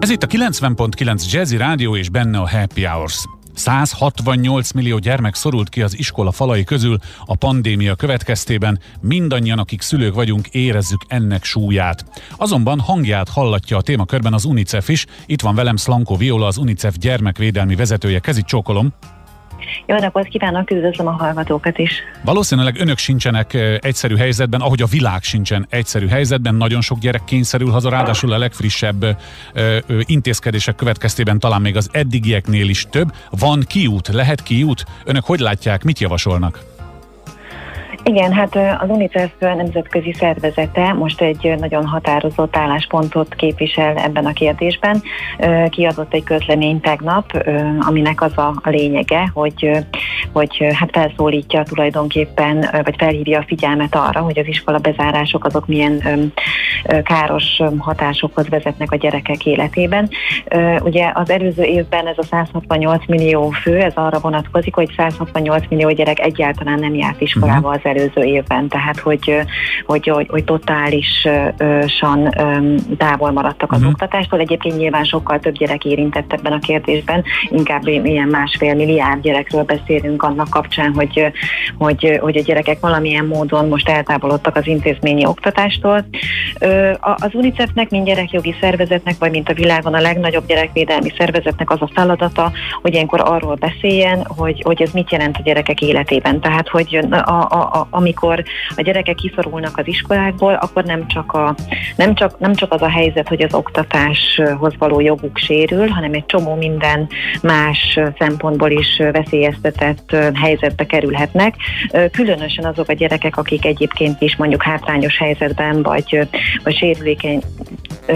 Ez itt a 90.9 Jazzy Rádió és benne a Happy Hours. 168 millió gyermek szorult ki az iskola falai közül a pandémia következtében, mindannyian, akik szülők vagyunk, érezzük ennek súlyát. Azonban hangját hallatja a témakörben az UNICEF is. Itt van velem Slanko Viola, az UNICEF gyermekvédelmi vezetője. Kezit csókolom! Jó napot kívánok, üdvözlöm a hallgatókat is. Valószínűleg önök sincsenek egyszerű helyzetben, ahogy a világ sincsen egyszerű helyzetben. Nagyon sok gyerek kényszerül haza, ráadásul a legfrissebb intézkedések következtében talán még az eddigieknél is több. Van kiút, lehet kiút? Önök hogy látják, mit javasolnak? Igen, hát az UNICEF nemzetközi szervezete most egy nagyon határozott álláspontot képvisel ebben a kérdésben. Kiadott egy közlemény tegnap, aminek az a lényege, hogy, hogy hát felszólítja tulajdonképpen, vagy felhívja a figyelmet arra, hogy az iskola bezárások azok milyen káros hatásokhoz vezetnek a gyerekek életében. Ugye az előző évben ez a 168 millió fő, ez arra vonatkozik, hogy 168 millió gyerek egyáltalán nem járt iskolába mhm. az előző évben, tehát hogy, hogy, hogy, hogy totálisan távol maradtak az uh-huh. oktatástól. Egyébként nyilván sokkal több gyerek érintett ebben a kérdésben, inkább ilyen másfél milliárd gyerekről beszélünk annak kapcsán, hogy, hogy, hogy a gyerekek valamilyen módon most eltávolodtak az intézményi oktatástól. Az UNICEF-nek, mint gyerekjogi szervezetnek, vagy mint a világon a legnagyobb gyerekvédelmi szervezetnek az a feladata, hogy ilyenkor arról beszéljen, hogy, hogy ez mit jelent a gyerekek életében. Tehát, hogy a, a, amikor a gyerekek kiszorulnak az iskolákból, akkor nem csak, a, nem, csak, nem csak az a helyzet, hogy az oktatáshoz való joguk sérül, hanem egy csomó minden más szempontból is veszélyeztetett helyzetbe kerülhetnek. Különösen azok a gyerekek, akik egyébként is mondjuk hátrányos helyzetben vagy, vagy sérülékeny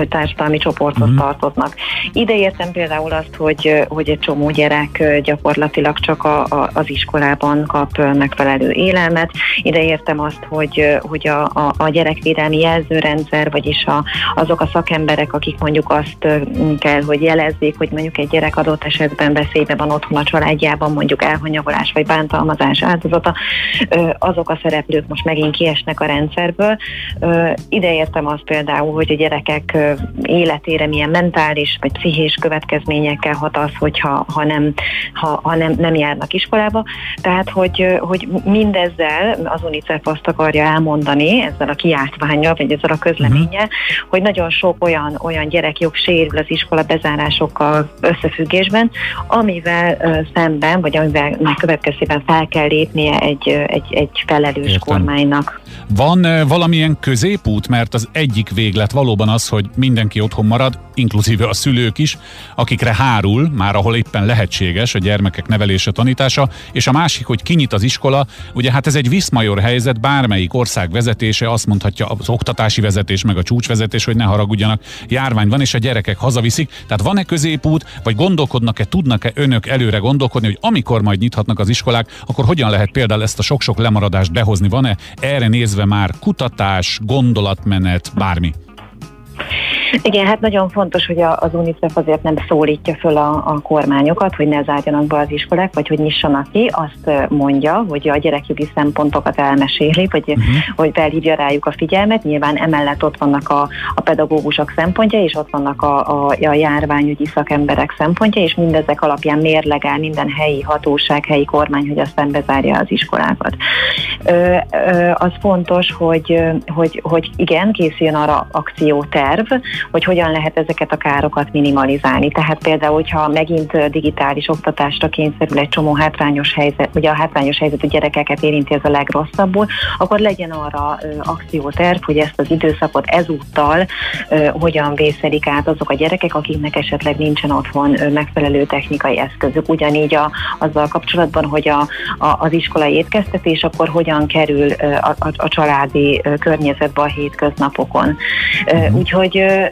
társadalmi csoporthoz uh-huh. tartoznak. Ide értem például azt, hogy, hogy egy csomó gyerek gyakorlatilag csak a, a, az iskolában kap megfelelő élelmet. Ide értem azt, hogy, hogy a, a, a gyerekvédelmi jelzőrendszer, vagyis a, azok a szakemberek, akik mondjuk azt kell, hogy jelezzék, hogy mondjuk egy gyerek adott esetben veszélybe van otthon a családjában, mondjuk elhanyagolás vagy bántalmazás áldozata, azok a szereplők most megint kiesnek a rendszerből. Ide értem azt például, hogy a gyerekek életére milyen mentális vagy pszichés következményekkel hat az, hogyha ha nem, ha, ha nem, nem járnak iskolába. Tehát, hogy, hogy mindezzel az UNICEF azt akarja elmondani ezzel a kiáltványjal, vagy ezzel a közleménnyel, uh-huh. hogy nagyon sok olyan, olyan gyerekjog sérül az iskola bezárásokkal összefüggésben, amivel szemben, vagy amivel megkövetkeztében fel kell lépnie egy, egy, egy felelős Értem. kormánynak. Van valamilyen középút, mert az egyik véglet valóban az, hogy mindenki otthon marad, inkluzíve a szülők is, akikre hárul, már ahol éppen lehetséges a gyermekek nevelése, tanítása, és a másik, hogy kinyit az iskola, ugye hát ez egy viszmajor helyzet, bármelyik ország vezetése azt mondhatja az oktatási vezetés, meg a csúcsvezetés, hogy ne haragudjanak, járvány van, és a gyerekek hazaviszik. Tehát van-e középút, vagy gondolkodnak-e, tudnak-e önök előre gondolkodni, hogy amikor majd nyithatnak az iskolák, akkor hogyan lehet például ezt a sok-sok lemaradást behozni? Van-e erre nézve már kutatás, gondolatmenet, bármi? Igen, hát nagyon fontos, hogy az UNICEF azért nem szólítja föl a, a kormányokat, hogy ne zárjanak be az iskolák, vagy hogy nyissanak ki. Azt mondja, hogy a gyerekjogi szempontokat elmeséli, vagy uh-huh. hogy felhívja rájuk a figyelmet. Nyilván emellett ott vannak a, a pedagógusok szempontja, és ott vannak a, a, a járványügyi szakemberek szempontja, és mindezek alapján mérlegel minden helyi hatóság, helyi kormány, hogy aztán bezárja az iskolákat. Ö, ö, az fontos, hogy, hogy, hogy igen, készüljön arra akcióterv, hogy hogyan lehet ezeket a károkat minimalizálni. Tehát például, hogyha megint digitális oktatásra kényszerül egy csomó hátrányos helyzet, ugye a hátrányos helyzetű gyerekeket érinti ez a legrosszabbul, akkor legyen arra akcióterv, hogy ezt az időszakot ezúttal hogyan vészelik át azok a gyerekek, akiknek esetleg nincsen otthon megfelelő technikai eszközük. Ugyanígy a, azzal kapcsolatban, hogy a, a, az iskolai étkeztetés akkor hogyan kerül a, a, a családi környezetbe a hétköznapokon. Uh-huh. Úgyhogy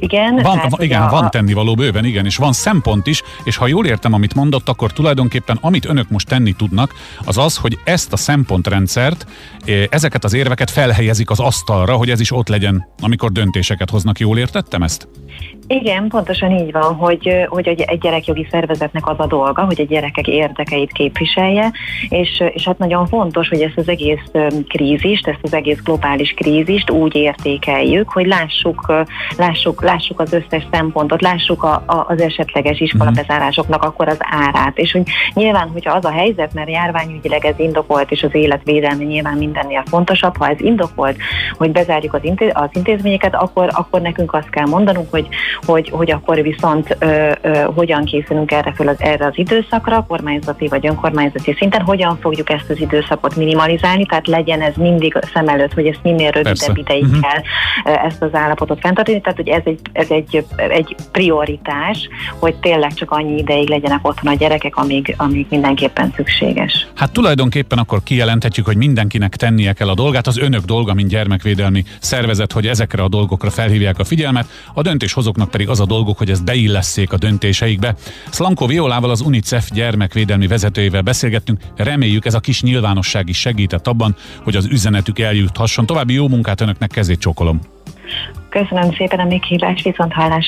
igen. Van, hát, igen, a, van tennivaló bőven, igen, és van szempont is, és ha jól értem, amit mondott, akkor tulajdonképpen amit önök most tenni tudnak, az az, hogy ezt a szempontrendszert, eh, ezeket az érveket felhelyezik az asztalra, hogy ez is ott legyen, amikor döntéseket hoznak. Jól értettem ezt? Igen, pontosan így van, hogy, hogy egy gyerekjogi szervezetnek az a dolga, hogy a gyerekek érdekeit képviselje, és, és hát nagyon fontos, hogy ezt az egész krízist, ezt az egész globális krízist úgy értékeljük, hogy lássuk, lássuk, lássuk az összes szempontot, lássuk a, a, az esetleges iskolabezárásoknak akkor az árát, és hogy nyilván, hogyha az a helyzet, mert járványügyileg ez indokolt, és az életvédelme nyilván mindennél fontosabb, ha ez indokolt, hogy bezárjuk az, intéz, az intézményeket, akkor, akkor nekünk azt kell mondanunk, hogy, hogy, hogy akkor viszont ö, ö, hogyan készülünk erre, föl az, erre az időszakra, kormányzati vagy önkormányzati szinten, hogyan fogjuk ezt az időszakot minimalizálni, tehát legyen ez mindig szem előtt, hogy ezt minél rövidebb Persze. ideig uh-huh. kell ezt az állapotot fenntartani, tehát hogy ez egy, ez egy, egy prioritás, hogy tényleg csak annyi ideig legyenek otthon a gyerekek, amíg, amíg mindenképpen szükséges. Hát tulajdonképpen akkor kijelenthetjük, hogy mindenkinek tennie kell a dolgát, az önök dolga, mint gyermekvédelmi szervezet, hogy ezekre a dolgokra felhívják a figyelmet, a döntéshozóknak pedig az a dolgok, hogy ezt beillesszék a döntéseikbe. Szlanko Violával az UNICEF gyermekvédelmi vezetőjével beszélgettünk, reméljük ez a kis nyilvánosság is segített abban, hogy az üzenetük eljuthasson. További jó munkát önöknek, kezét csokolom. Köszönöm szépen a meghívást, viszont hallás.